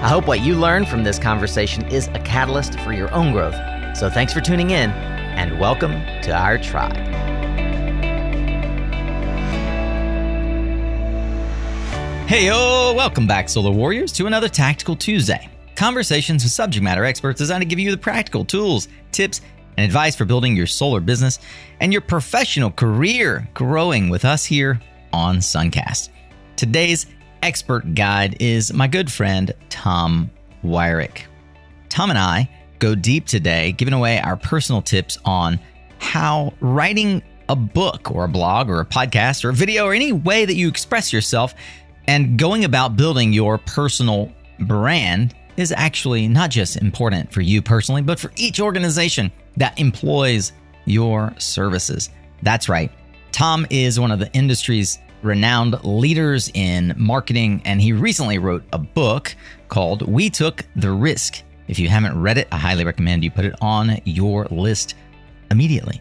I hope what you learn from this conversation is a catalyst for your own growth. So thanks for tuning in and welcome to our tribe. Hey, yo, welcome back, Solar Warriors, to another Tactical Tuesday. Conversations with subject matter experts designed to give you the practical tools, tips, and advice for building your solar business and your professional career growing with us here on Suncast. Today's expert guide is my good friend, Tom Weirich. Tom and I go deep today, giving away our personal tips on how writing a book or a blog or a podcast or a video or any way that you express yourself and going about building your personal brand is actually not just important for you personally, but for each organization that employs your services. That's right. Tom is one of the industry's renowned leaders in marketing, and he recently wrote a book called We Took the Risk. If you haven't read it, I highly recommend you put it on your list immediately.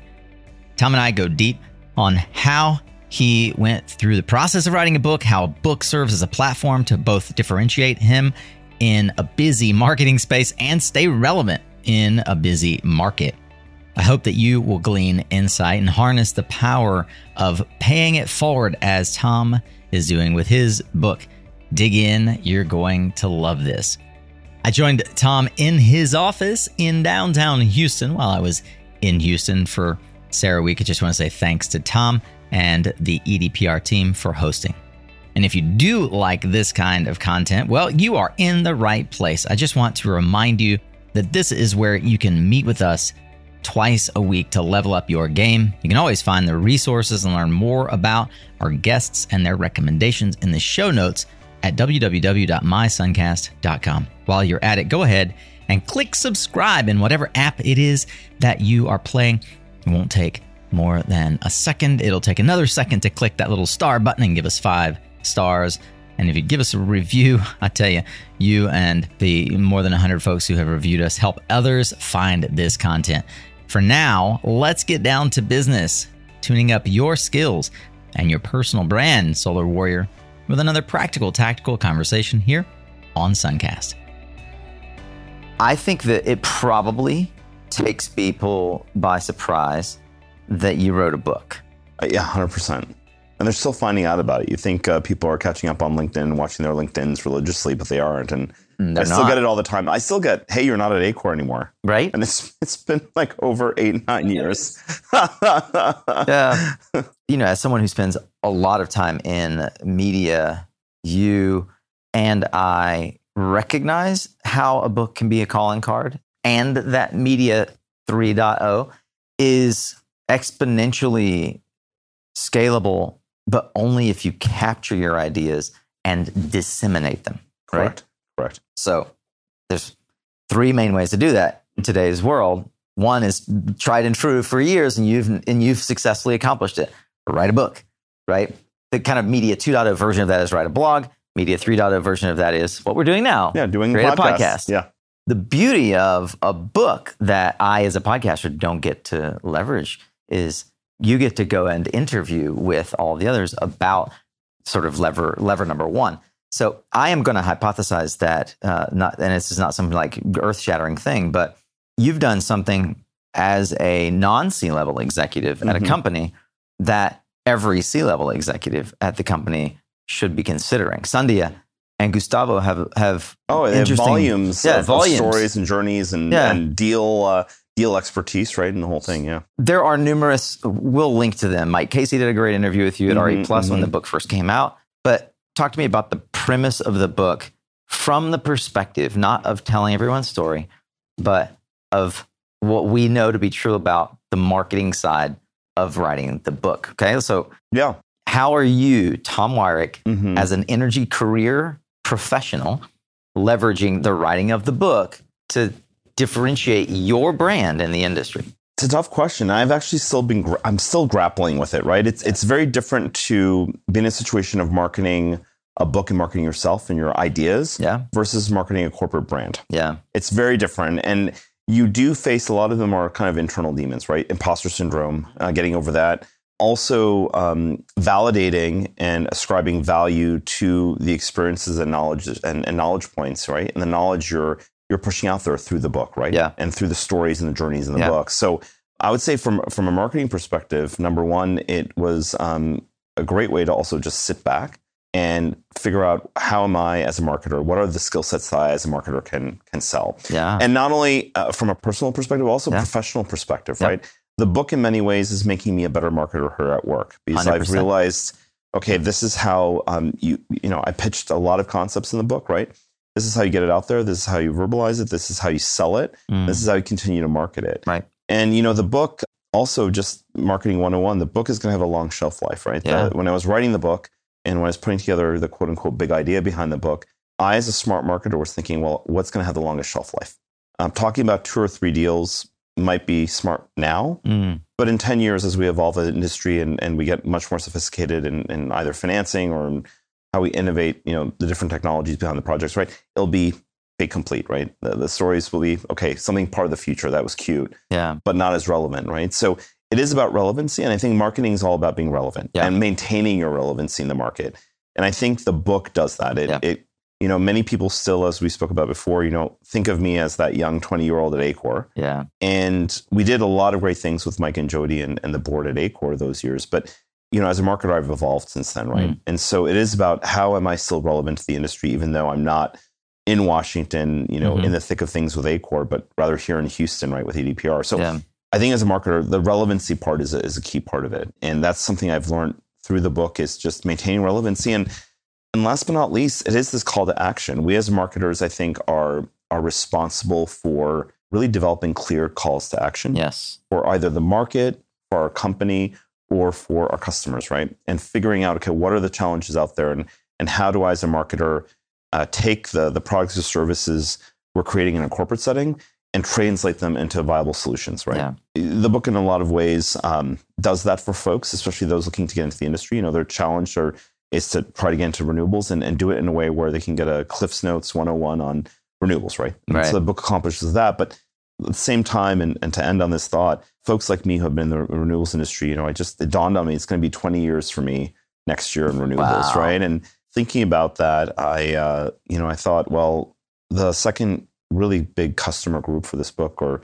Tom and I go deep on how he went through the process of writing a book, how a book serves as a platform to both differentiate him in a busy marketing space and stay relevant in a busy market. I hope that you will glean insight and harness the power of paying it forward as Tom is doing with his book. Dig in, you're going to love this. I joined Tom in his office in downtown Houston while I was in Houston for CERAWeek. I just want to say thanks to Tom and the EDPR team for hosting. And if you do like this kind of content, well, you are in the right place. I just want to remind you that this is where you can meet with us twice a week to level up your game. You can always find the resources and learn more about our guests and their recommendations in the show notes at www.mysuncast.com. While you're at it, go ahead and click subscribe in whatever app it is that you are playing. It won't take more than a second. It'll take another second to click that little star button and give us five stars. And if you give us a review, I tell you, you and the more than 100 folks who have reviewed us help others find this content. For now, let's get down to business, tuning up your skills and your personal brand, Solar Warrior, with another practical, tactical conversation here on Suncast. I think that it probably takes people by surprise that you wrote a book. Uh, yeah, 100%. And they're still finding out about it. You think uh, people are catching up on LinkedIn and watching their LinkedIn's religiously, but they aren't. And Mm, they're I still not. get it all the time. I still get, hey, you're not at ACORE anymore. Right? And it's it's been like over eight, nine years. yeah. You know, as someone who spends a lot of time in media, you and I recognize how a book can be a calling card and that media 3.0 is exponentially scalable, but only if you capture your ideas and disseminate them. Right. Correct. So there's three main ways to do that in today's world. One is tried and true for years, and you've and you've successfully accomplished it. Write a book, right? The kind of media 2.0 version of that is write a blog. Media 3.0 version of that is what we're doing now. Yeah, doing Create a podcasts. podcast. Yeah. The beauty of a book that I, as a podcaster, don't get to leverage is you get to go and interview with all the others about sort of lever lever number one. So I am going to hypothesize that uh, not, and this is not some like earth shattering thing, but you've done something as a non C level executive at a Mhm. company that every C level executive at the company should be considering. Sandhya and Gustavo have have Oh, they have interesting- volumes, yeah, of, of volumes. stories and journeys and, Yeah. and deal uh, deal expertise, right? And the whole thing. Yeah. there are numerous we'll link to them mike casey did a great interview with you at re Mhm, plus when mhm. the book first came out but talk to me about the premise of the book from the perspective not of telling everyone's story but of what we know to be true about the marketing side of writing the book okay so Yeah. how are you tom Weirich Mhm. as an energy career professional leveraging the writing of the book to differentiate your brand in the industry? It's a tough question. I've actually still been, I'm still grappling with it, right? It's, it's very different to be in a situation of marketing a book and marketing yourself and your ideas Yeah. versus marketing a corporate brand. Yeah. It's very different. And you do face a lot of them are kind of internal demons, right? Imposter syndrome, uh, getting over that. Also, um, validating and ascribing value to the experiences and knowledge and, and knowledge points, right? And the knowledge you're you're pushing out there through the book, right? Yeah. And through the stories and the journeys in the Yeah. book. So I would say from from a marketing perspective, number one, it was um, a great way to also just sit back and figure out how am I as a marketer? What are the skill sets that I as a marketer can can sell? Yeah. And not only uh, from a personal perspective, also Yeah. professional perspective, right? The book, in many ways, is making me a better marketer here at work because i have realized, okay, this is how um, you you know I pitched a lot of concepts in the book, right? This is how you get it out there. This is how you verbalize it. This is how you sell it. Mm. This is how you continue to market it. Right. And you know, the book also just marketing 101, the book is going to have a long shelf life, right? Yeah. When I was writing the book and when I was putting together the quote unquote big idea behind the book, I, as a smart marketer, was thinking, well, what's going to have the longest shelf life? Um, talking about two or three deals might be smart now, Mm. but in 10 years, as we evolve the industry and, and we get much more sophisticated in, in either financing or in how we innovate, you know, the different technologies behind the projects, right? It'll be big complete, right? The, the stories will be, okay, something part of the future that was cute, Yeah. but not as relevant, right? So it is about relevancy. And I think marketing is all about being relevant Yeah. and maintaining your relevancy in the market. And I think the book does that. It, Yeah. it, you know, many people still, as we spoke about before, you know, think of me as that young 20 year old at ACORE. Yeah. And we did a lot of great things with Mike and Jody and, and the board at ACORE those years. But, you know, as a marketer, I've evolved since then, right? Mm. And so it is about how am I still relevant to the industry, even though I'm not in Washington, you know, Mhm. in the thick of things with ACORE, but rather here in Houston, right, with EDPR. So yeah. I think as a marketer, the relevancy part is a, is a key part of it. And that's something I've learned through the book is just maintaining relevancy. And, and last but not least, it is this call to action. We as marketers, I think, are, are responsible for really developing clear calls to action Yes. for either the market, for our company, or for our customers, right? And figuring out, okay, what are the challenges out there, and and how do I, as a marketer, uh, take the the products or services we're creating in a corporate setting and translate them into viable solutions, right? Yeah. The book, in a lot of ways, um, does that for folks, especially those looking to get into the industry. You know, their challenge or is to try to get into renewables and, and do it in a way where they can get a Cliff's Notes 101 on renewables, right? Right. So the book accomplishes that, but at the same time, and, and to end on this thought, folks like me who have been in the renewables industry, you know, I just, it dawned on me, it's going to be 20 years for me next year in renewables, Wow. right? And thinking about that, I, uh, you know, I thought, well, the second really big customer group for this book or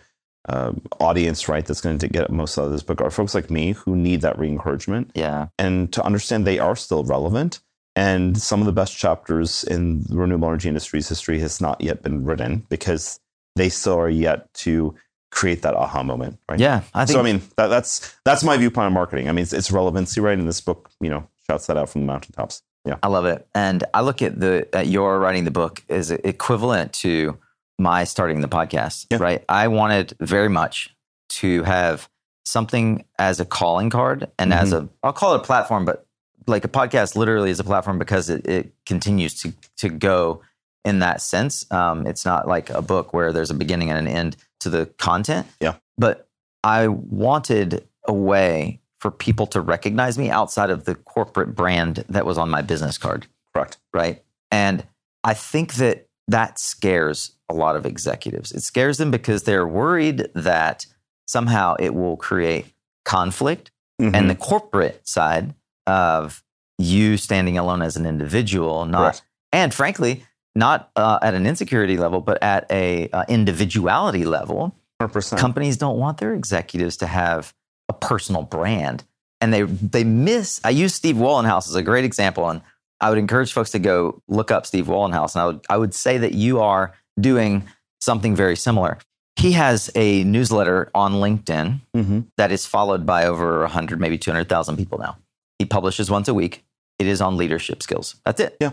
uh, audience, right, that's going to get most out of this book are folks like me who need that re encouragement Yeah. and to understand they are still relevant. And some of the best chapters in the renewable energy industry's history has not yet been written because they still are yet to create that aha moment, right? Yeah. I think So I mean, that, that's that's my viewpoint on marketing. I mean, it's, it's relevancy, right? And this book, you know, shouts that out from the mountaintops. Yeah. I love it. And I look at the at your writing the book as equivalent to my starting the podcast, Yeah. right? I wanted very much to have something as a calling card and as Mm-hmm. a I'll call it a platform, but like a podcast literally is a platform because it, it continues to to go in that sense. Um, it's not like a book where there's a beginning and an end to the content. Yeah. But I wanted a way for people to recognize me outside of the corporate brand that was on my business card, Correct. right? And I think that that scares a lot of executives. It scares them because they're worried that somehow it will create conflict Mhm. and the corporate side of you standing alone as an individual, not Correct. and frankly, not uh, at an insecurity level, but at a uh, individuality level. 100%. Companies don't want their executives to have a personal brand, and they they miss. I use Steve Wallenhouse as a great example, and I would encourage folks to go look up Steve Wallenhouse, and I would I would say that you are doing something very similar. He has a newsletter on LinkedIn Mhm. that is followed by over 100, maybe 200,000 people now. He publishes once a week. It is on leadership skills. That's it. Yeah.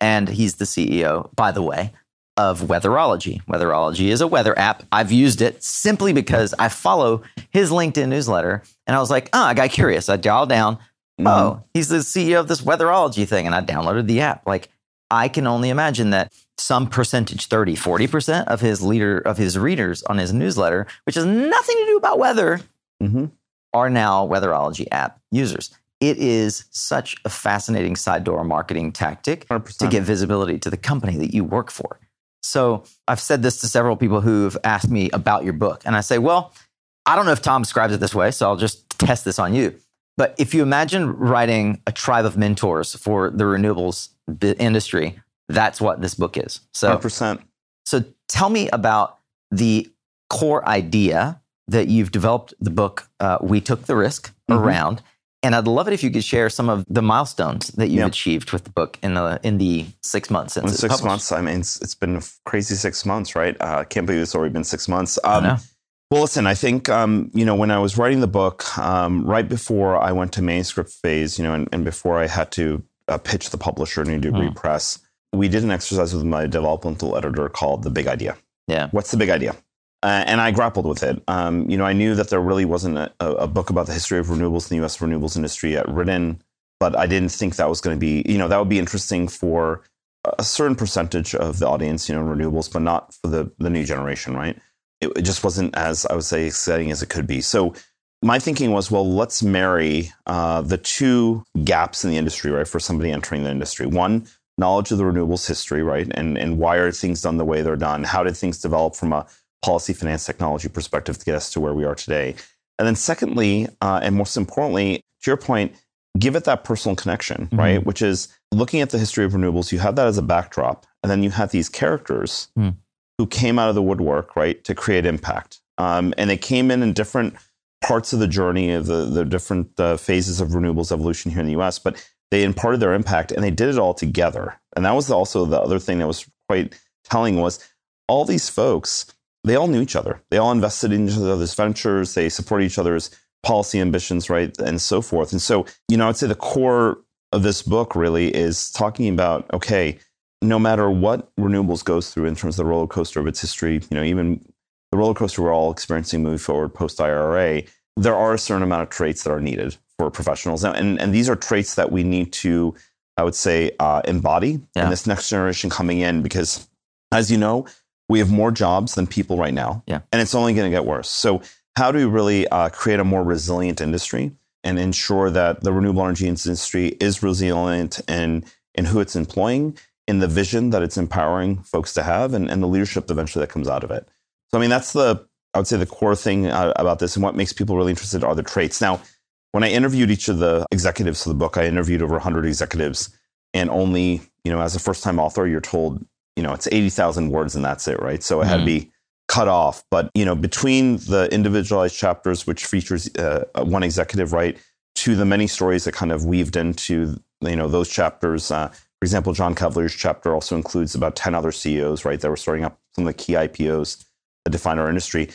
And he's the CEO, by the way, of Weatherology. Weatherology is a weather app. I've used it simply because I follow his LinkedIn newsletter. And I was like, oh, I got curious. I dialed down. Oh, he's the CEO of this Weatherology thing. And I downloaded the app. Like, I can only imagine that some percentage 30 40% of his leader of his readers on his newsletter which has nothing to do about weather Mhm. are now weatherology app users it is such a fascinating side door marketing tactic 100%. to get visibility to the company that you work for so i've said this to several people who've asked me about your book and i say well i don't know if tom describes it this way so i'll just test this on you but if you imagine writing a tribe of mentors for the renewables industry that's what this book is so 100%. so tell me about the core idea that you've developed the book uh, "We Took the Risk" Mhm. around, and I'd love it if you could share some of the milestones that you've Yeah. achieved with the book in the in the six months since In six published. months, I mean, it's, it's been a crazy six months, right? Uh, can't believe it's already been six months. I Um, know. Well, listen, I think, um, you know, when I was writing the book, um, right before I went to manuscript phase, you know, and, and before I had to uh, pitch the publisher, New Degree Hmm. Press, we did an exercise with my developmental editor called The Big Idea. Yeah. What's the big idea? Uh, and I grappled with it. Um, you know, I knew that there really wasn't a, a book about the history of renewables in the U.S. renewables industry yet written, but I didn't think that was going to be, you know, that would be interesting for a certain percentage of the audience, you know, renewables, but not for the the new generation, right? It, just wasn't as I would say exciting as it could be. So my thinking was, well, let's marry uh, the two gaps in the industry, right, for somebody entering the industry. One, knowledge of the renewables history, right, and and why are things done the way they're done? How did things develop from a policy, finance, technology perspective to get us to where we are today? And then secondly, uh, and most importantly, to your point, give it that personal connection, Mhm. right? Which is looking at the history of renewables. You have that as a backdrop, and then you have these characters Hmm. Who came out of the woodwork, right, to create impact. Um, and they came in in different parts of the journey of the, the different uh, phases of renewables evolution here in the US, but they imparted their impact and they did it all together. And that was also the other thing that was quite telling was all these folks, they all knew each other. They all invested in each other's ventures. They support each other's policy ambitions, right, and so forth. And so, you know, I'd say the core of this book really is talking about okay, no matter what renewables goes through in terms of the roller coaster of its history, you know, even the roller coaster we're all experiencing moving forward post IRA, there are a certain amount of traits that are needed for professionals, now, and and these are traits that we need to, I would say, uh, embody Yeah. in this next generation coming in because, as you know, we have more jobs than people right now, Yeah. and it's only going to get worse. So, how do we really uh, create a more resilient industry and ensure that the renewable energy industry is resilient in in who it's employing, in the vision that it's empowering folks to have, and, and the leadership eventually that comes out of it. So, I mean, that's the I would say the core thing uh, about this, and what makes people really interested are the traits. Now, when I interviewed each of the executives for the book, I interviewed over 100 executives, and only you know, as a first time author, you're told you know it's 80,000 words and that's it, right? So it had to be cut off. But you know, between the individualized chapters, which features uh, one executive, right, to the many stories that kind of weaved into you know those chapters. Uh, example, John Cavalier's chapter also includes about 10 other CEOs, right, that were starting up some of the key IPOs that define our industry.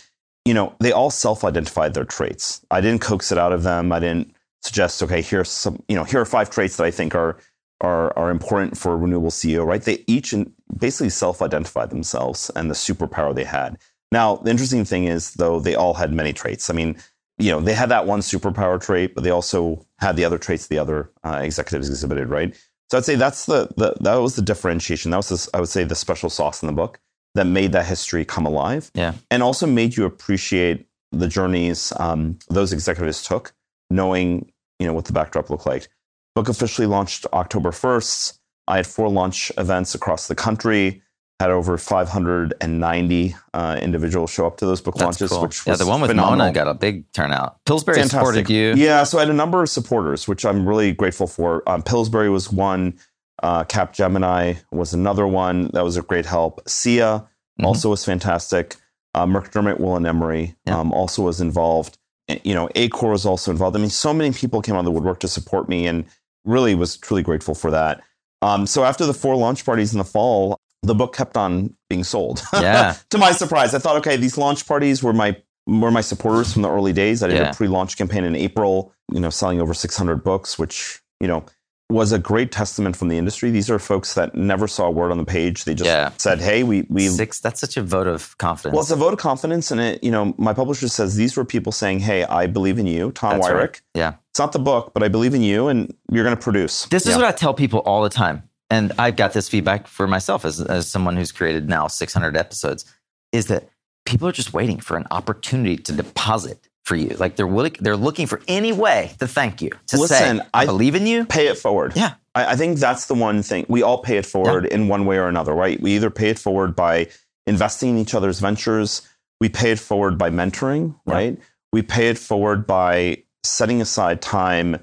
You know, they all self-identified their traits. I didn't coax it out of them. I didn't suggest, okay, here's some, you know, here are five traits that I think are are are important for a renewable CEO, right? They each basically self-identified themselves and the superpower they had. Now, the interesting thing is, though, they all had many traits. I mean, you know, they had that one superpower trait, but they also had the other traits the other uh, executives exhibited, right? So I'd say that's the, the that was the differentiation. That was, the, I would say, the special sauce in the book that made that history come alive, Yeah. and also made you appreciate the journeys um, those executives took, knowing you know what the backdrop looked like. Book officially launched October first. I had four launch events across the country. Had over 590 uh, individuals show up to those book That's launches, cool. which yeah, the one with phenomenal. Mona got a big turnout. Pillsbury supported you. Yeah, so I had a number of supporters, which I'm really grateful for. Um, Pillsbury was one. Uh, Cap Gemini was another one. That was a great help. SEIA Mhm. also was fantastic. Uh, McDermott, Will, and Emery Yeah. um, also was involved. And, you know, ACORE was also involved. I mean, so many people came out of the woodwork to support me, and really was truly grateful for that. Um, so after the four launch parties in the fall, the book kept on being sold. Yeah. to my surprise, I thought, okay, these launch parties were my were my supporters from the early days. I did Yeah. a pre-launch campaign in April, you know, selling over 600 books, which you know was a great testament from the industry. These are folks that never saw a word on the page. They just Yeah. said, "Hey, we we." Six. That's such a vote of confidence. well, it's a vote of confidence, and it. You know, my publisher says these were people saying, "Hey, I believe in you, Tom That's Weirich. right. Yeah. It's not the book, but I believe in you, and you're going to produce." This is what I tell people all the time. And I've got this feedback for myself as, as someone who's created now 600 episodes, is that people are just waiting for an opportunity to deposit for you. Like they're willing, they're looking for any way to thank you, to Listen, say, I, I- believe in you. Pay it forward. Yeah. I, I think that's the one thing. We all pay it forward in one way or another, right? We either pay it forward by investing in each other's ventures, we pay it forward by mentoring, Yeah. right? We pay it forward by setting aside time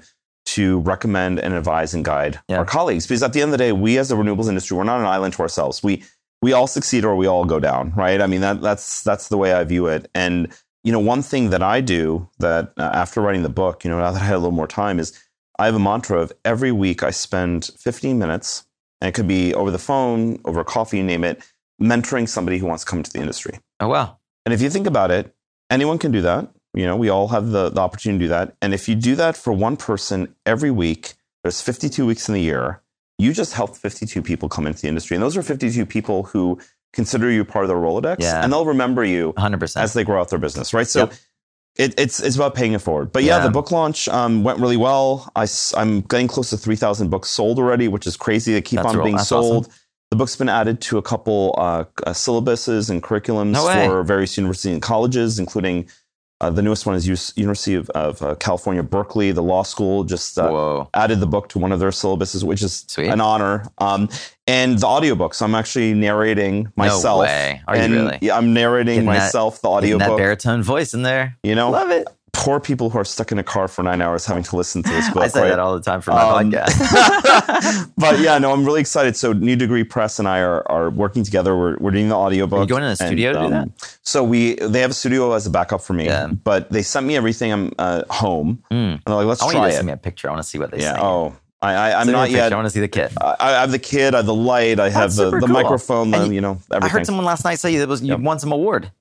to recommend and advise and guide Yeah. our colleagues. Because at the end of the day, we as the renewables industry, we're not an island to ourselves. We we all succeed or we all go down, right? I mean that that's that's the way I view it. And you know, one thing that I do that uh, after writing the book, you know, now that I had a little more time is I have a mantra of every week I spend 15 minutes, and it could be over the phone, over coffee, you name it, mentoring somebody who wants to come into the industry. Oh, wow. And if you think about it, anyone can do that. You know, we all have the, the opportunity to do that. And if you do that for one person every week, there's 52 weeks in the year, you just helped 52 people come into the industry. And those are 52 people who consider you part of their Rolodex Yeah. and they'll remember you 100%. as they grow out their business, right? So Yep. it, it's it's about paying it forward. But yeah, Yeah. the book launch um, went really well. I, am getting close to 3,000 books sold already, which is crazy. They keep That's on real- being that's sold. The book's been added to a couple uh, uh, syllabuses and curriculums No for various universities and colleges, including uh, the newest one is US University of, of uh, California, Berkeley, the law school. Just uh, added the book to one of their syllabuses, which is Sweet. an honor. Um, and the audiobook. So I'm actually narrating myself. No way. Are you really? I'm narrating Getting that- myself the Getting that audiobook. baritone voice in there. You know, Love it. Poor people who are stuck in a car for nine hours having to listen to this book. I say right? that all the time for my Um, podcast. but yeah, no, I'm really excited. So New Degree Press and I are, are working together. We're, we're doing the audiobook. Are you going in a studio to do that? So we they have a studio as a backup for me. Yeah. But they sent me everything. I'm uh, home, Mm. and they're like, let's I want you try to it. send me a picture. I want to see what they yeah. say. Oh, I, I, I'm Send me a not yet. I want to see the kit. I, I have the kid. I have the light. I have That's the, the cool. microphone. The, And you know I heard someone last night say that was you Yep. won some award.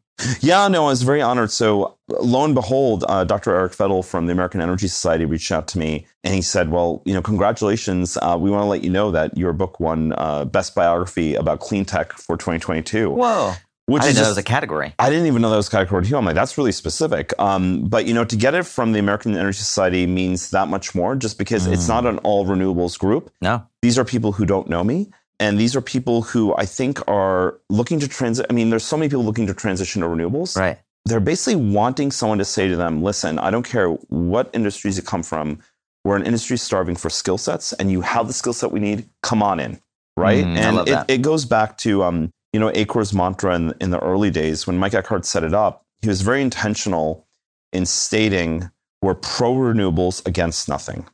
Yeah, no, I was very honored. So, lo and behold, uh, Dr. Eric Fettel from the American Energy Society reached out to me and he said, Well, you know, congratulations. Uh, we want to let you know that your book won uh, Best Biography about Clean Tech for 2022. Whoa. Which I is didn't know it just, was a category. I didn't even know that was a category two. I'm like, that's really specific. Um, but you know, to get it from the American Energy Society means that much more, just because it's Mm. not an all renewables group. No. These are people who don't know me, and these are people who I think are looking to transit. I mean, there's so many people looking to transition to renewables Right. they're basically wanting someone to say to them, listen, I don't care what industries you come from. We're an industry starving for skill sets, and you have the skill set we need. Come on in. Right. Mm, and it, it goes back to, um, you know, ACORE's mantra in, in the early days when Mike Eckhart set it up. He was very intentional in stating we're pro renewables against nothing.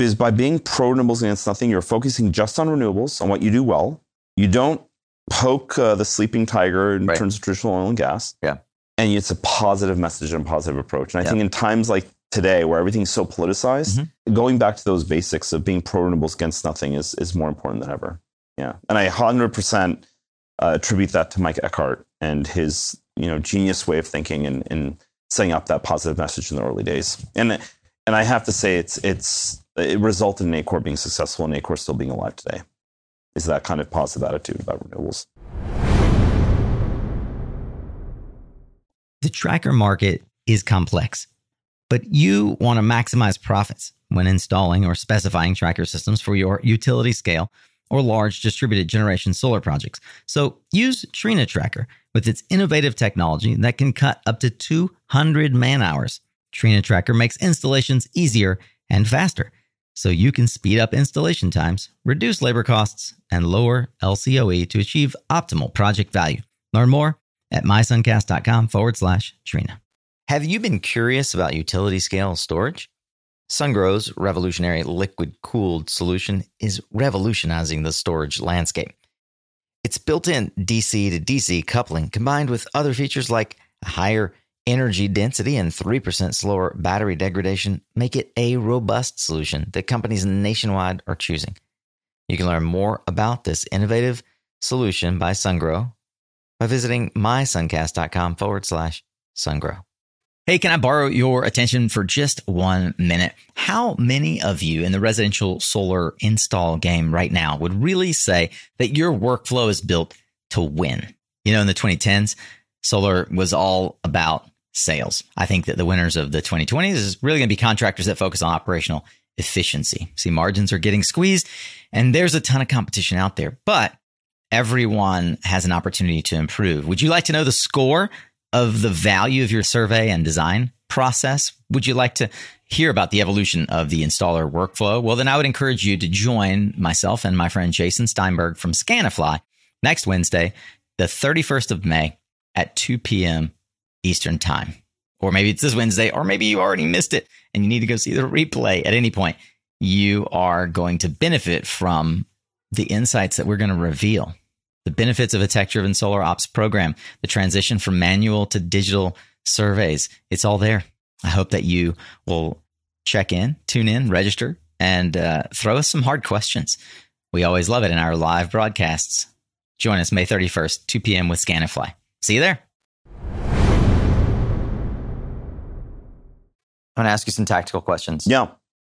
Because by being pro renewables against nothing, you're focusing just on renewables, on what you do well. You don't poke uh, the sleeping tiger in Right. terms of traditional oil and gas. Yeah. And it's a positive message and a positive approach. And I Yeah. think in times like today, where everything's so politicized, Mm-hmm. going back to those basics of being pro renewables against nothing is, is more important than ever. Yeah. And I 100% uh, attribute that to Mike Eckhart and his you know genius way of thinking and, and setting up that positive message in the early days. And and I have to say it's it's it resulted in ACORE being successful and ACORE still being alive today. Is that kind of positive attitude about renewables? The tracker market is complex, but you want to maximize profits when installing or specifying tracker systems for your utility scale or large distributed generation solar projects. So use Trina Tracker with its innovative technology that can cut up to 200 man hours. Trina Tracker makes installations easier and faster, so you can speed up installation times, reduce labor costs, and lower LCOE to achieve optimal project value. Learn more at mysuncast.com forward slash Trina. Have you been curious about utility scale storage? SunGrow's revolutionary liquid cooled solution is revolutionizing the storage landscape. Its built in DC to DC coupling combined with other features like a higher energy density and 3% slower battery degradation make it a robust solution that companies nationwide are choosing. You can learn more about this innovative solution by SunGrow by visiting mysuncast.com forward slash sungrow. Hey, can I borrow your attention for just one minute? How many of you in the residential solar install game right now would really say that your workflow is built to win? You know, in the 2010s, solar was all about sales. I think that the winners of the 2020s is really going to be contractors that focus on operational efficiency. See, margins are getting squeezed and there's a ton of competition out there, but everyone has an opportunity to improve. Would you like to know the score of the value of your survey and design process? Would you like to hear about the evolution of the installer workflow? Well, then I would encourage you to join myself and my friend Jason Steinberg from Scanifly next Wednesday, the 31st of May at 2 p.m. Eastern Time. Or maybe it's this Wednesday, or maybe you already missed it and you need to go see the replay at any point. You are going to benefit from the insights that we're going to reveal the benefits of a tech driven solar ops program, the transition from manual to digital surveys. It's all there. I hope that you will check in, tune in, register, and uh, throw us some hard questions. We always love it in our live broadcasts. Join us May 31st, 2 p.m. with Scanifly. See you there. I'm going to ask you some tactical questions. Yeah.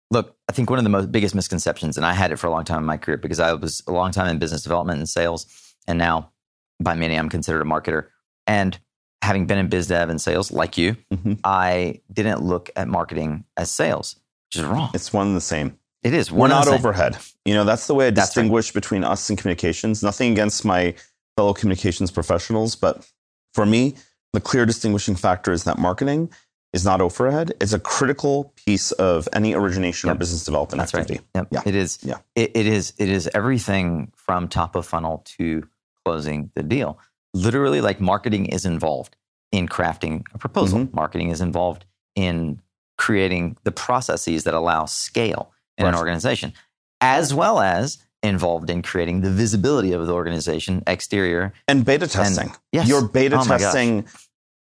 Look, I think one of the most biggest misconceptions, and I had it for a long time in my career because I was a long time in business development and sales, and now by many I'm considered a marketer. And having been in biz dev and sales like you, mm-hmm. I didn't look at marketing as sales, which is wrong. It's one and the same. It is. We're not overhead. You know, that's the way I distinguish right. between us and communications. Nothing against my fellow communications professionals, but for me, the clear distinguishing factor is that marketing is not overhead. It's a critical piece of any origination yep. or business development That's activity. Right. Yep. Yeah. It is. Yeah. It, it is. It is everything from top of funnel to closing the deal. Literally, like marketing is involved in crafting a proposal. Mm-hmm. Marketing is involved in creating the processes that allow scale in right. an organization, as well as involved in creating the visibility of the organization exterior and beta testing. And, yes. You're beta oh testing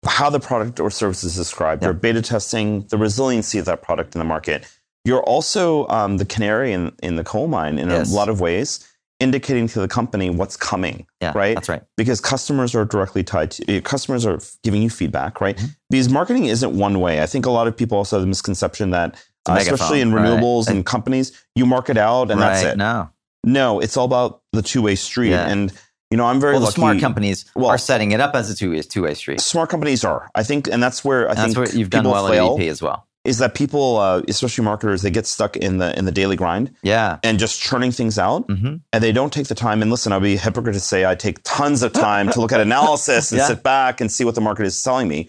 how the product or service is described. Yep. You're beta testing the resiliency of that product in the market. You're also um, the canary in, in the coal mine in yes. a lot of ways, indicating to the company what's coming. Yeah, right. That's right. Because customers are directly tied to customers are giving you feedback, right? Mm-hmm. Because marketing isn't one way. I think a lot of people also have the misconception that, uh, especially in renewables right. and companies, you market out and right. that's it. No, no, it's all about the two way street yeah. and you know, I'm very well. Lucky. smart companies well, are setting it up as a two two way street. Smart companies are, I think, and that's where I that's think you've done well fail, in VP as well. Is that people, uh, especially marketers, they get stuck in the in the daily grind, yeah, and just churning things out, mm-hmm. and they don't take the time. And listen, I'd be a hypocrite to say I take tons of time to look at analysis and yeah. sit back and see what the market is selling me.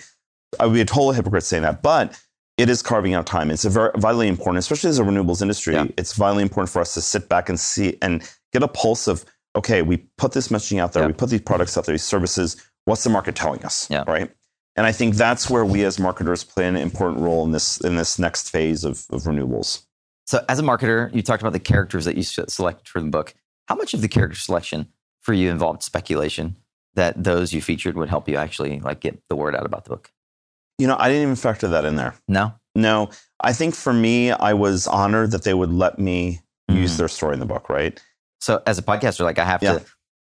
I would be a total hypocrite saying that, but it is carving out time. It's a very vitally important, especially as a renewables industry. Yeah. It's vitally important for us to sit back and see and get a pulse of okay, we put this messaging out there, yep. we put these products out there, these services. What's the market telling us? Yeah. Right. And I think that's where we as marketers play an important role in this in this next phase of, of renewables. So, as a marketer, you talked about the characters that you selected for the book. How much of the character selection for you involved speculation that those you featured would help you actually like get the word out about the book? You know, I didn't even factor that in there. No, no. I think for me, I was honored that they would let me mm-hmm. use their story in the book. Right. So as a podcaster, like I have yeah.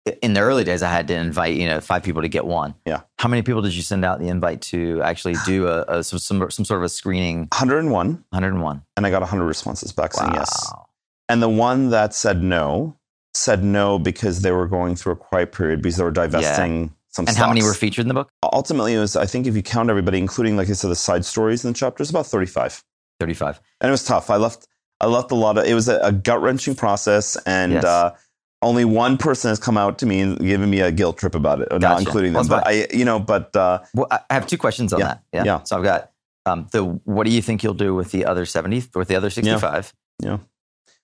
to, in the early days, I had to invite, you know, five people to get one. Yeah. How many people did you send out the invite to actually do a, a some, some, some, sort of a screening? 101. 101. And I got 100 responses back saying yes. And the one that said no said no because they were going through a quiet period because they were divesting yeah. Some And stocks. how many were featured in the book? Ultimately, it was, I think if you count everybody, including, like I said, the side stories in the chapters, about 35. 35. And it was tough. I left, I left a lot of. It was a, a gut wrenching process, and yes. uh, only one person has come out to me and given me a guilt trip about it, gotcha. not including them. Well, but I, you know, but uh, well, I have two questions on yeah, that. Yeah. yeah. So I've got um, the. What do you think you'll do with the other seventy? With the other sixty-five? Yeah. yeah.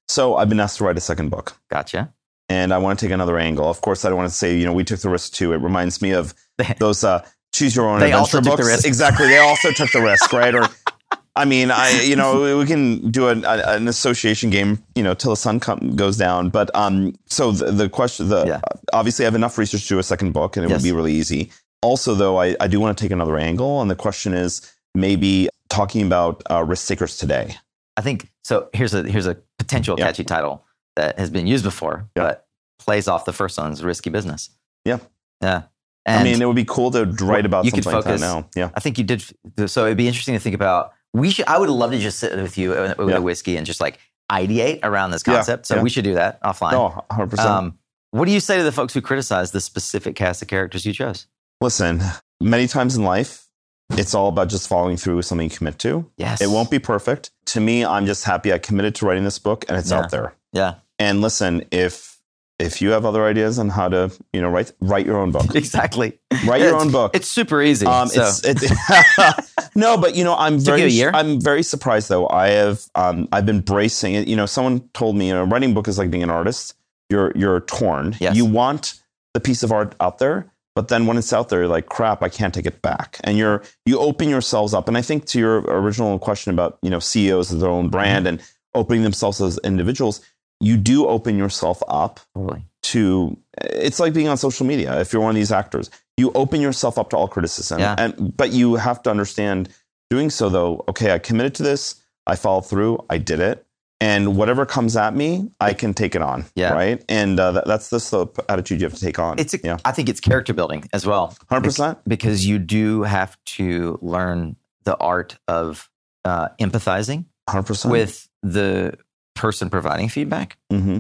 So I've been asked to write a second book. Gotcha. And I want to take another angle. Of course, I don't want to say, you know, we took the risk too. It reminds me of those uh, choose your own they adventure also books. Took the risk. Exactly. They also took the risk, right? Or I mean, I you know we can do an, an association game, you know, till the sun come, goes down. But um, so the, the question, the yeah. obviously I have enough research to do a second book, and it yes. would be really easy. Also, though, I, I do want to take another angle, and the question is maybe talking about uh, risk takers today. I think so. Here's a here's a potential yeah. catchy title that has been used before, yeah. but plays off the first one's risky business. Yeah, yeah. And I mean, it would be cool to write about you something could focus, like that now. Yeah, I think you did. So it'd be interesting to think about we should. I would love to just sit with you with yeah. a whiskey and just like ideate around this concept. Yeah, so we should do that offline. Oh, 100%. Um, what do you say to the folks who criticize the specific cast of characters you chose? Listen, many times in life, It's all about just following through with something you commit to. Yes. It won't be perfect. To me, I'm just happy I committed to writing this book and it's Yeah. out there. Yeah. And listen, if if you have other ideas on how to, you know, write write your own book. Exactly. Write your own book. It's super easy. Um, so. it's, it's no, but you know, I'm very? I'm very surprised though. I have, um, I've been bracing it. You know, someone told me, you know, writing a book is like being an artist. You're, you're torn. Yes. You want the piece of art out there, but then when it's out there, you're like, crap, I can't take it back. And you're, you open yourselves up. And I think to your original question about, you know, CEOs of their own brand Mm-hmm. and opening themselves as individuals, you do open yourself up totally. to it's like being on social media if you're one of these actors you open yourself up to all criticism Yeah. and but you have to understand doing so though okay i committed to this i followed through i did it and whatever comes at me i can take it on Yeah. right and uh, that, that's the of attitude you have to take on It's a, yeah I think it's character building as well. 100% because you do have to learn the art of uh, empathizing 100% with the person providing feedback hmm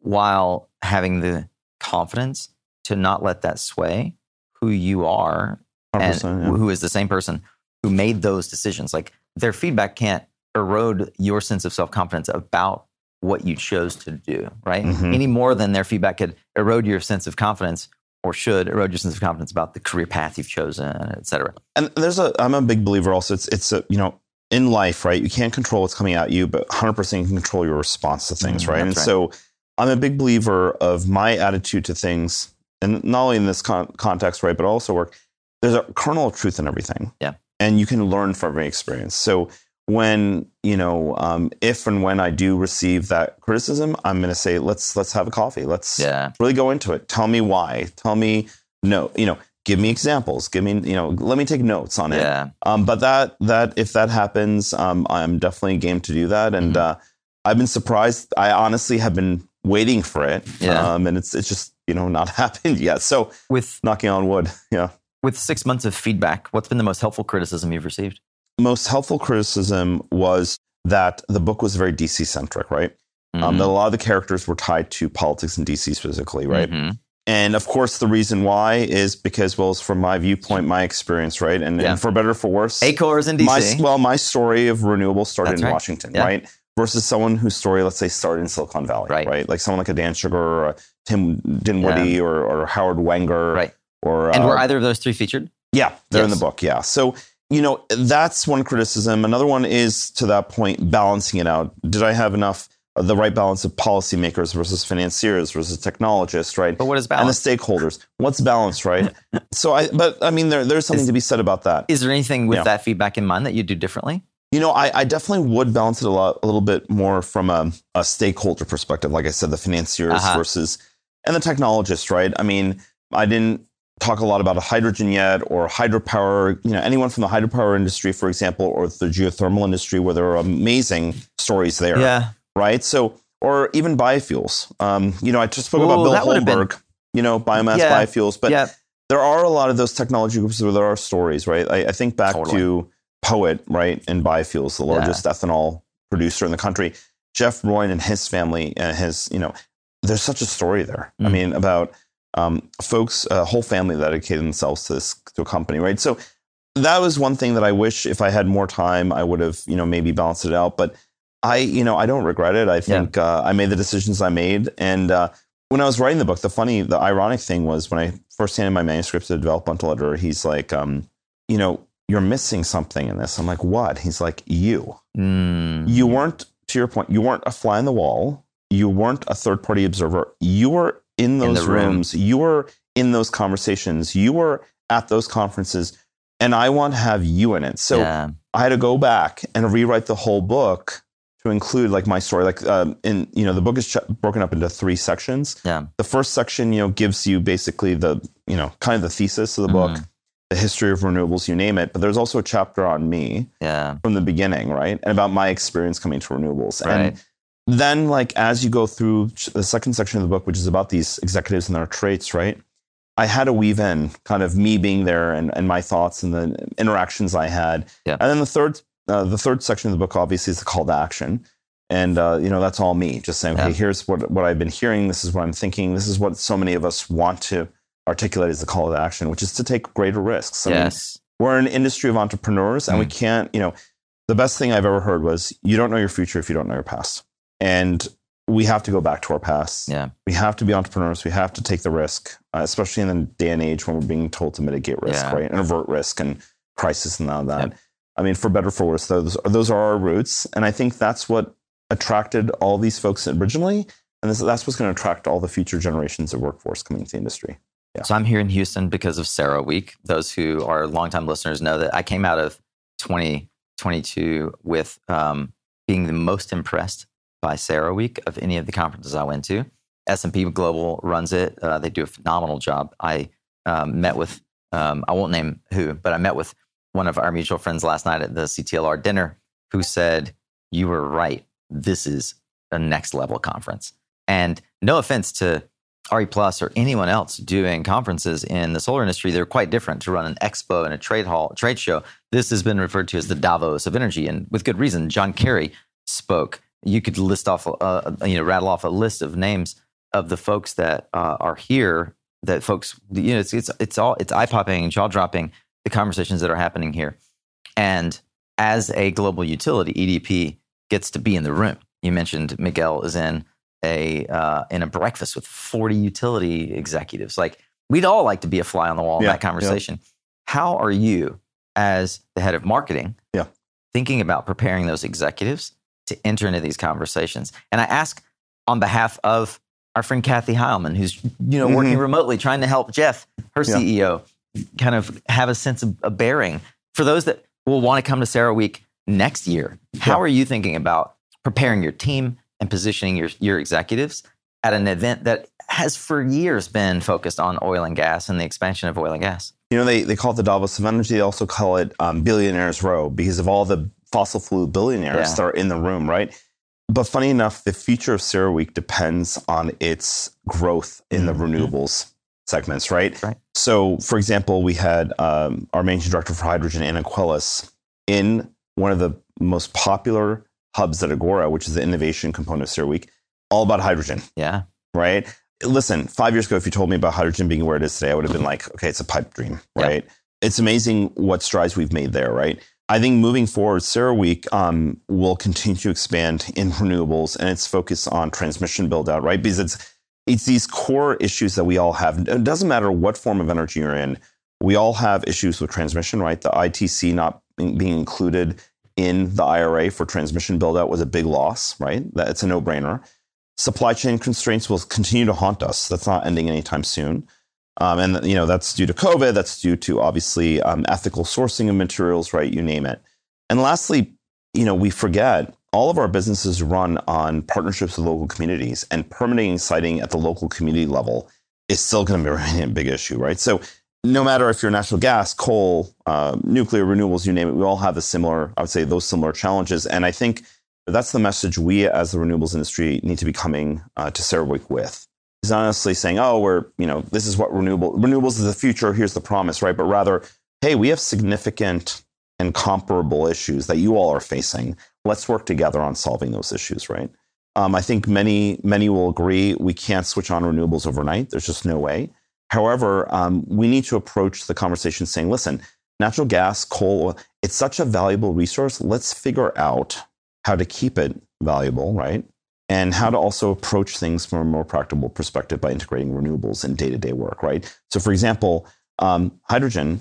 while having the confidence to not let that sway who you are and yeah. who is the same person who made those decisions. Like their feedback can't erode your sense of self confidence about what you chose to do, right? Mhm. Any more than their feedback could erode your sense of confidence or should erode your sense of confidence about the career path you've chosen, et cetera. and there's a i'm a big believer also it's it's a you know in life right you can't control what's coming at you but 100% you can control your response to things Mm, right and right. so i'm a big believer of my attitude to things and not only in this con- context right but also work there's a kernel of truth in everything Yeah. and you can learn from every experience so when you know um, if and when i do receive that criticism i'm going to say let's let's have a coffee let's Yeah. really go into it. Tell me why. Tell me no. You know, give me examples. Give me you know. Let me take notes on it. Yeah. Um, but that that if that happens, um, I'm definitely game to do that. And Mhm. uh, I've been surprised. I honestly have been waiting for it. Yeah. Um, and it's it's just you know not happened yet. So With knocking on wood. Yeah. with six months of feedback, what's been the most helpful criticism you've received? Most helpful criticism was that the book was very DC centric, right? Um, Mhm. that a lot of the characters were tied to politics in DC specifically, right? Mhm. And of course, the reason why is because, well, it's from my viewpoint, my experience, right? And, Yeah. and for better or for worse, ACORE's in my, DC. well, my story of renewables started That's in right. Washington, Yeah. right? Versus someone whose story, let's say, started in Silicon Valley, Right. right? Like someone like a Dan Shugar or Tim Dinwiddie or, or Howard Wenger, Right. Or and uh, were either of those three featured? yeah, they're in the book. Yeah. So, you know, that's one criticism. Another one is to that point, balancing it out. Did I have enough, the right balance of policymakers versus financiers versus technologists, right? But what is balance? And the stakeholders. What's balance, right? so I, but I mean, there, there's something Is- to be said about that. Is there anything with Yeah. that feedback in mind that you do differently? You know, I, I definitely would balance it a lot, a little bit more from a, a stakeholder perspective. Like I said, the financiers Uh-huh. versus and the technologists, right? I mean, I didn't talk a lot about hydrogen yet or hydropower. You know, anyone from the hydropower industry, for example, or the geothermal industry, where there are amazing stories there, Yeah. Right? So, or even biofuels. Um, you know, I just spoke about Bill would've been- Holberg. You know, biomass Yeah. biofuels, but yeah. there are a lot of those technology groups where there are stories, right? I, I think back Totally. to Poet, right, and biofuels, the largest ethanol producer in the country. Jeff Broin and his family and his, you know, there's such a story there. I Mm. mean, about um, folks, a whole family that dedicated themselves to this to a company, right? So that was one thing that I wish if I had more time, I would have, you know, maybe balanced it out. But I, you know, I don't regret it. I think uh, I made the decisions I made, and uh, when I was writing the book, the funny, the ironic thing was when I first handed my manuscript to the developmental editor, he's like, um, you know, you're missing something in this. I'm like, what? He's like, you. Mm. You weren't, to your point, you weren't a fly on the wall. You weren't a third party observer. You were in In those room. rooms. You were in those conversations. You were at those conferences. And I want to have you in it. So yeah. I had to go back and rewrite the whole book to include like my story. Like, um, in you know, the book is ch- broken up into three sections. Yeah. The first section, you know, gives you basically the you know kind of the thesis of the book, Mhm. the history of renewables, you name it. But there's also a chapter on me Yeah. from the beginning, right, and about my experience coming to renewables. Right. And then, like as you go through the second section of the book, which is about these executives and their traits, right. I had to weave in kind of me being there and, and my thoughts and the interactions I had. Yeah. And then the third uh, the third section of the book obviously is the call to action. And uh, you know, that's all me just saying, okay, Yeah. here's what what I've been hearing, this is what I'm thinking, this is what so many of us want to articulate as the call to action, which is to take greater risks. I mean, yes. We're an industry of entrepreneurs, and mm. we can't, you know, the best thing I've ever heard was you don't know your future if you don't know your past. And we have to go back to our past. Yeah. We have to be entrepreneurs. We have to take the risk, uh, especially in the day and age when we're being told to mitigate risk, yeah. right? And avert risk and crisis and all that. Yep. I mean, for better for worse, those, those are our roots. And I think that's what attracted all these folks originally. And this, that's what's going to attract all the future generations of workforce coming into the industry. Yeah. So I'm here in Houston because of CERAWeek. Those who are longtime listeners know that I came out of 2022 with um, being the most impressed by CERAWeek of any of the conferences I went to. S&P Global runs it. Uh, they do a phenomenal job. I um, met with, um, I won't name who, but I met with one of our mutual friends last night at the CTLR dinner who said, You were right. This is a next level conference. And no offense to RE Plus or anyone else doing conferences in the solar industry, they're quite different to run an expo and a trade hall, trade show. This has been referred to as the Davos of energy, and with good reason. John Kerry spoke. You could list off, uh, you know, rattle off a list of names of the folks that uh, are here. That folks, you know, it's it's it's all it's eye popping, and jaw dropping. The conversations that are happening here, and as a global utility, EDP gets to be in the room. You mentioned Miguel is in a uh, in a breakfast with 40 utility executives. Like we'd all like to be a fly on the wall yeah, in that conversation. Yeah. How are you, as the head of marketing, yeah. thinking about preparing those executives to enter into these conversations? And I ask on behalf of our friend Kathy Heilman, who's you know mm-hmm. working remotely, trying to help Jeff, her. CEO, kind of have a sense of a bearing for those that will want to come to CERAWeek Week next year. How are you thinking about preparing your team and positioning your, your executives at an event that has for years been focused on oil and gas and the expansion of oil and gas. You know, they, they call it the Davos of Energy. They also call it um, Billionaires Row because of all the fossil fuel billionaires yeah. that are in the room, right? But funny enough, the future of CERAWeek depends on its growth in mm-hmm. the renewables segments, right? right? So, for example, we had um, our managing director for hydrogen, Ana Quelhas, in one of the most popular hubs at Agora, which is the innovation component of CERAWeek, all about hydrogen. Yeah. Right. Listen, five years ago, if you told me about hydrogen being where it is today, I would have been like, okay, it's a pipe dream, right? It's amazing what strides we've made there, right? I think moving forward, CERAWeek um, will continue to expand in renewables and its focus on transmission build out, right? Because it's it's these core issues that we all have. It doesn't matter what form of energy you're in. We all have issues with transmission, right? The ITC not being included in the IRA for transmission build out was a big loss, right? That's a no brainer. Supply chain constraints will continue to haunt us. That's not ending anytime soon. Um, and you know that's due to COVID. That's due to obviously um, ethical sourcing of materials, right? You name it. And lastly, you know we forget all of our businesses run on partnerships with local communities, and permitting and siting at the local community level is still going to be a big issue, right? So no matter if you're natural gas, coal, uh, nuclear, renewables, you name it, we all have a similar, I would say, those similar challenges. And I think that's the message we as the renewables industry need to be coming uh, to CERAWeek with. Is necessarily saying, oh, we're, you know, this is what renewable renewables is the future, here's the promise, right? But rather, hey, we have significant and comparable issues that you all are facing. Let's work together on solving those issues, right? Um, I think many many will agree we can't switch on renewables overnight. There's just no way. However, um, we need to approach the conversation saying, listen, natural gas, coal, oil, it's such a valuable resource. Let's figure out how to keep it valuable, right? And how to also approach things from a more practical perspective by integrating renewables in day to day work, right? So, for example, um, hydrogen,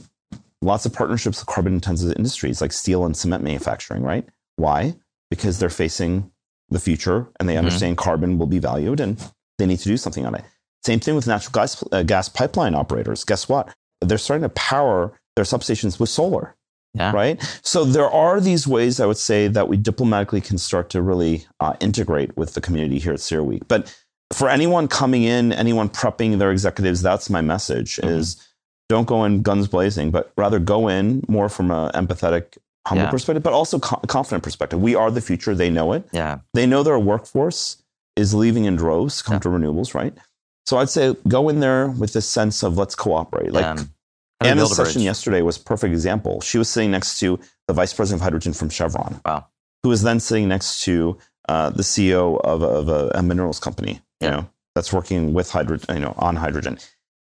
lots of partnerships with carbon intensive industries like steel and cement manufacturing, right? Why? Because they're facing the future and they mm-hmm. understand carbon will be valued and they need to do something on it. Same thing with natural gas, uh, gas pipeline operators. Guess what? They're starting to power their substations with solar. Yeah. Right. So there are these ways I would say that we diplomatically can start to really uh, integrate with the community here at CERAWeek. But for anyone coming in, anyone prepping their executives, that's my message: mm-hmm. is don't go in guns blazing, but rather go in more from an empathetic, humble yeah. perspective, but also co- confident perspective. We are the future; they know it. Yeah, they know their workforce is leaving in droves come yeah. to renewables, right? So I'd say go in there with this sense of let's cooperate. Like yeah. Ana's session yesterday was a perfect example. She was sitting next to the vice president of hydrogen from Chevron, wow. who was then sitting next to uh, the CEO of, of a, a, minerals company, you know, that's working with hydrogen, you know, on hydrogen.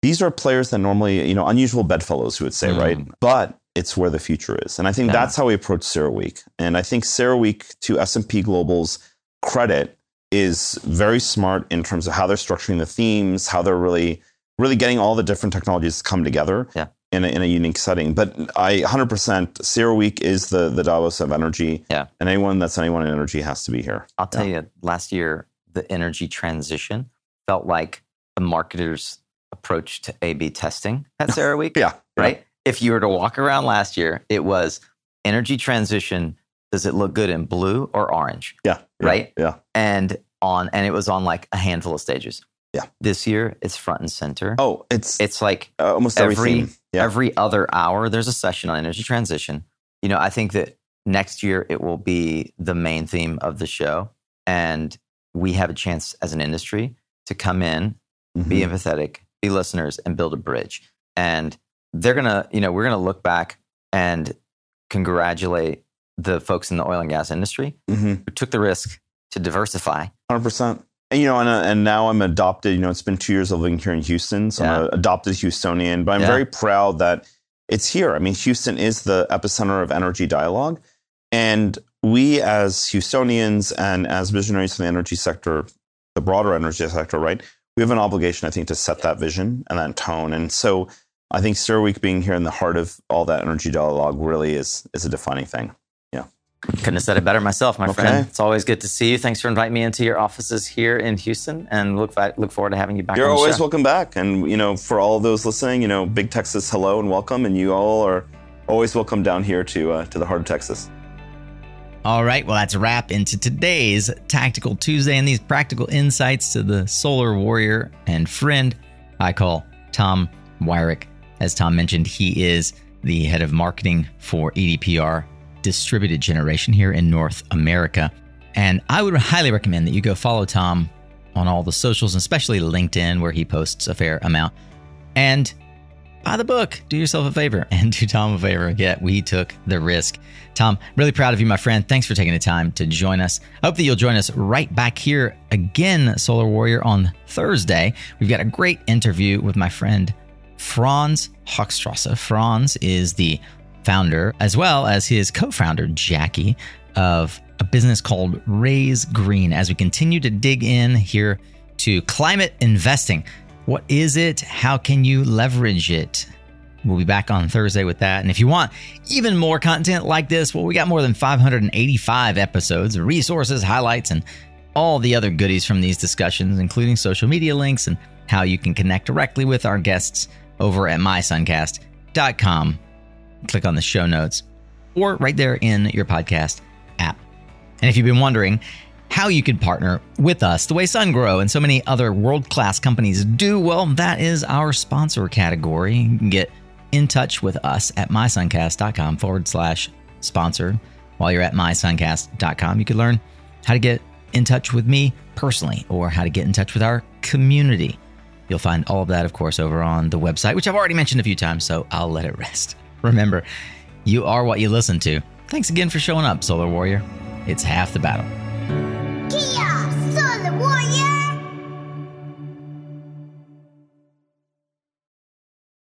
These are players that normally, you know, unusual bedfellows, who would say, mm. right? But it's where the future is. And I think Yeah. that's how we approach CERAWeek. And I think CERAWeek, to S&P Global's credit, is very smart in terms of how they're structuring the themes, how they're really, really getting all the different technologies to come together Yeah. in, a, in a unique setting. But I 100% CERAWeek is the, the Davos of energy. Yeah. And anyone that's anyone in energy has to be here. I'll tell you, last year, the energy transition felt like a marketer's approach to A B testing at CERAWeek, Yeah. right? If you were to walk around last year, it was energy transition. Does it look good in blue or orange? Yeah. yeah, Right? Yeah. And on, and it was on like a handful of stages. Yeah. This year, it's front and center. Oh, it's, It's like uh, almost every, every- Yeah. every other hour there's a session on energy transition you know i think that next year it will be the main theme of the show and we have a chance as an industry to come in be Mhm. empathetic be listeners and build a bridge and they're gonna you know we're gonna look back and congratulate the folks in the oil and gas industry Mhm. who took the risk to diversify Hundred percent. And you know, and, uh, and now I'm adopted. You know, it's been two years of living here in Houston, so I'm an adopted Houstonian. But I'm Yeah. very proud that it's here. I mean, Houston is the epicenter of energy dialogue, and we as Houstonians and as visionaries for the energy sector, the broader energy sector, right? We have an obligation, I think, to set that vision and that tone. And so, I think CERAWeek being here in the heart of all that energy dialogue really is is a defining thing. Yeah. Couldn't have said it better myself my Okay. friend it's always good to see you thanks for inviting me into your offices here in houston and look back, look forward to having you back You're on the always show. welcome back. And, you know, for all of those listening, you know, Big Texas, hello and welcome. And you all are always welcome down here to, uh, to the heart of Texas. All right, well, that's a wrap into today's Tactical Tuesday and these practical insights to the solar warrior and friend I call Tom Weirich. As Tom mentioned, he is the head of marketing for EDPR Distributed Generation here in North America. And I would highly recommend that you go follow Tom on all the socials, especially LinkedIn, where he posts a fair amount. And buy the book. Do yourself a favor and do Tom a favor. Yeah, we took the risk. Tom, really proud of you, my friend. Thanks for taking the time to join us. I hope that you'll join us right back here again, Solar Warrior, on Thursday. We've got a great interview with my friend Franz Hochstrasser. Franz is the founder, as well as his co founder, Jackie, of a business called Raise Green, as we continue to dig in here to climate investing. What is it? How can you leverage it? We'll be back on Thursday with that. And if you want even more content like this, well, we got more than 585 episodes, resources, highlights, and all the other goodies from these discussions, including social media links and how you can connect directly with our guests over at mysuncast.com. Click on the show notes or right there in your podcast app. And if you've been wondering how you could partner with us the way Sungrow and so many other world class companies do, well, that is our sponsor category. You can get in touch with us at mysuncast.com forward slash sponsor. While you're at mysuncast.com, you can learn how to get in touch with me personally or how to get in touch with our community. You'll find all of that, of course, over on the website, which I've already mentioned a few times, so I'll let it rest. Remember, you are what you listen to. Thanks again for showing up, Solar Warrior. It's half the battle.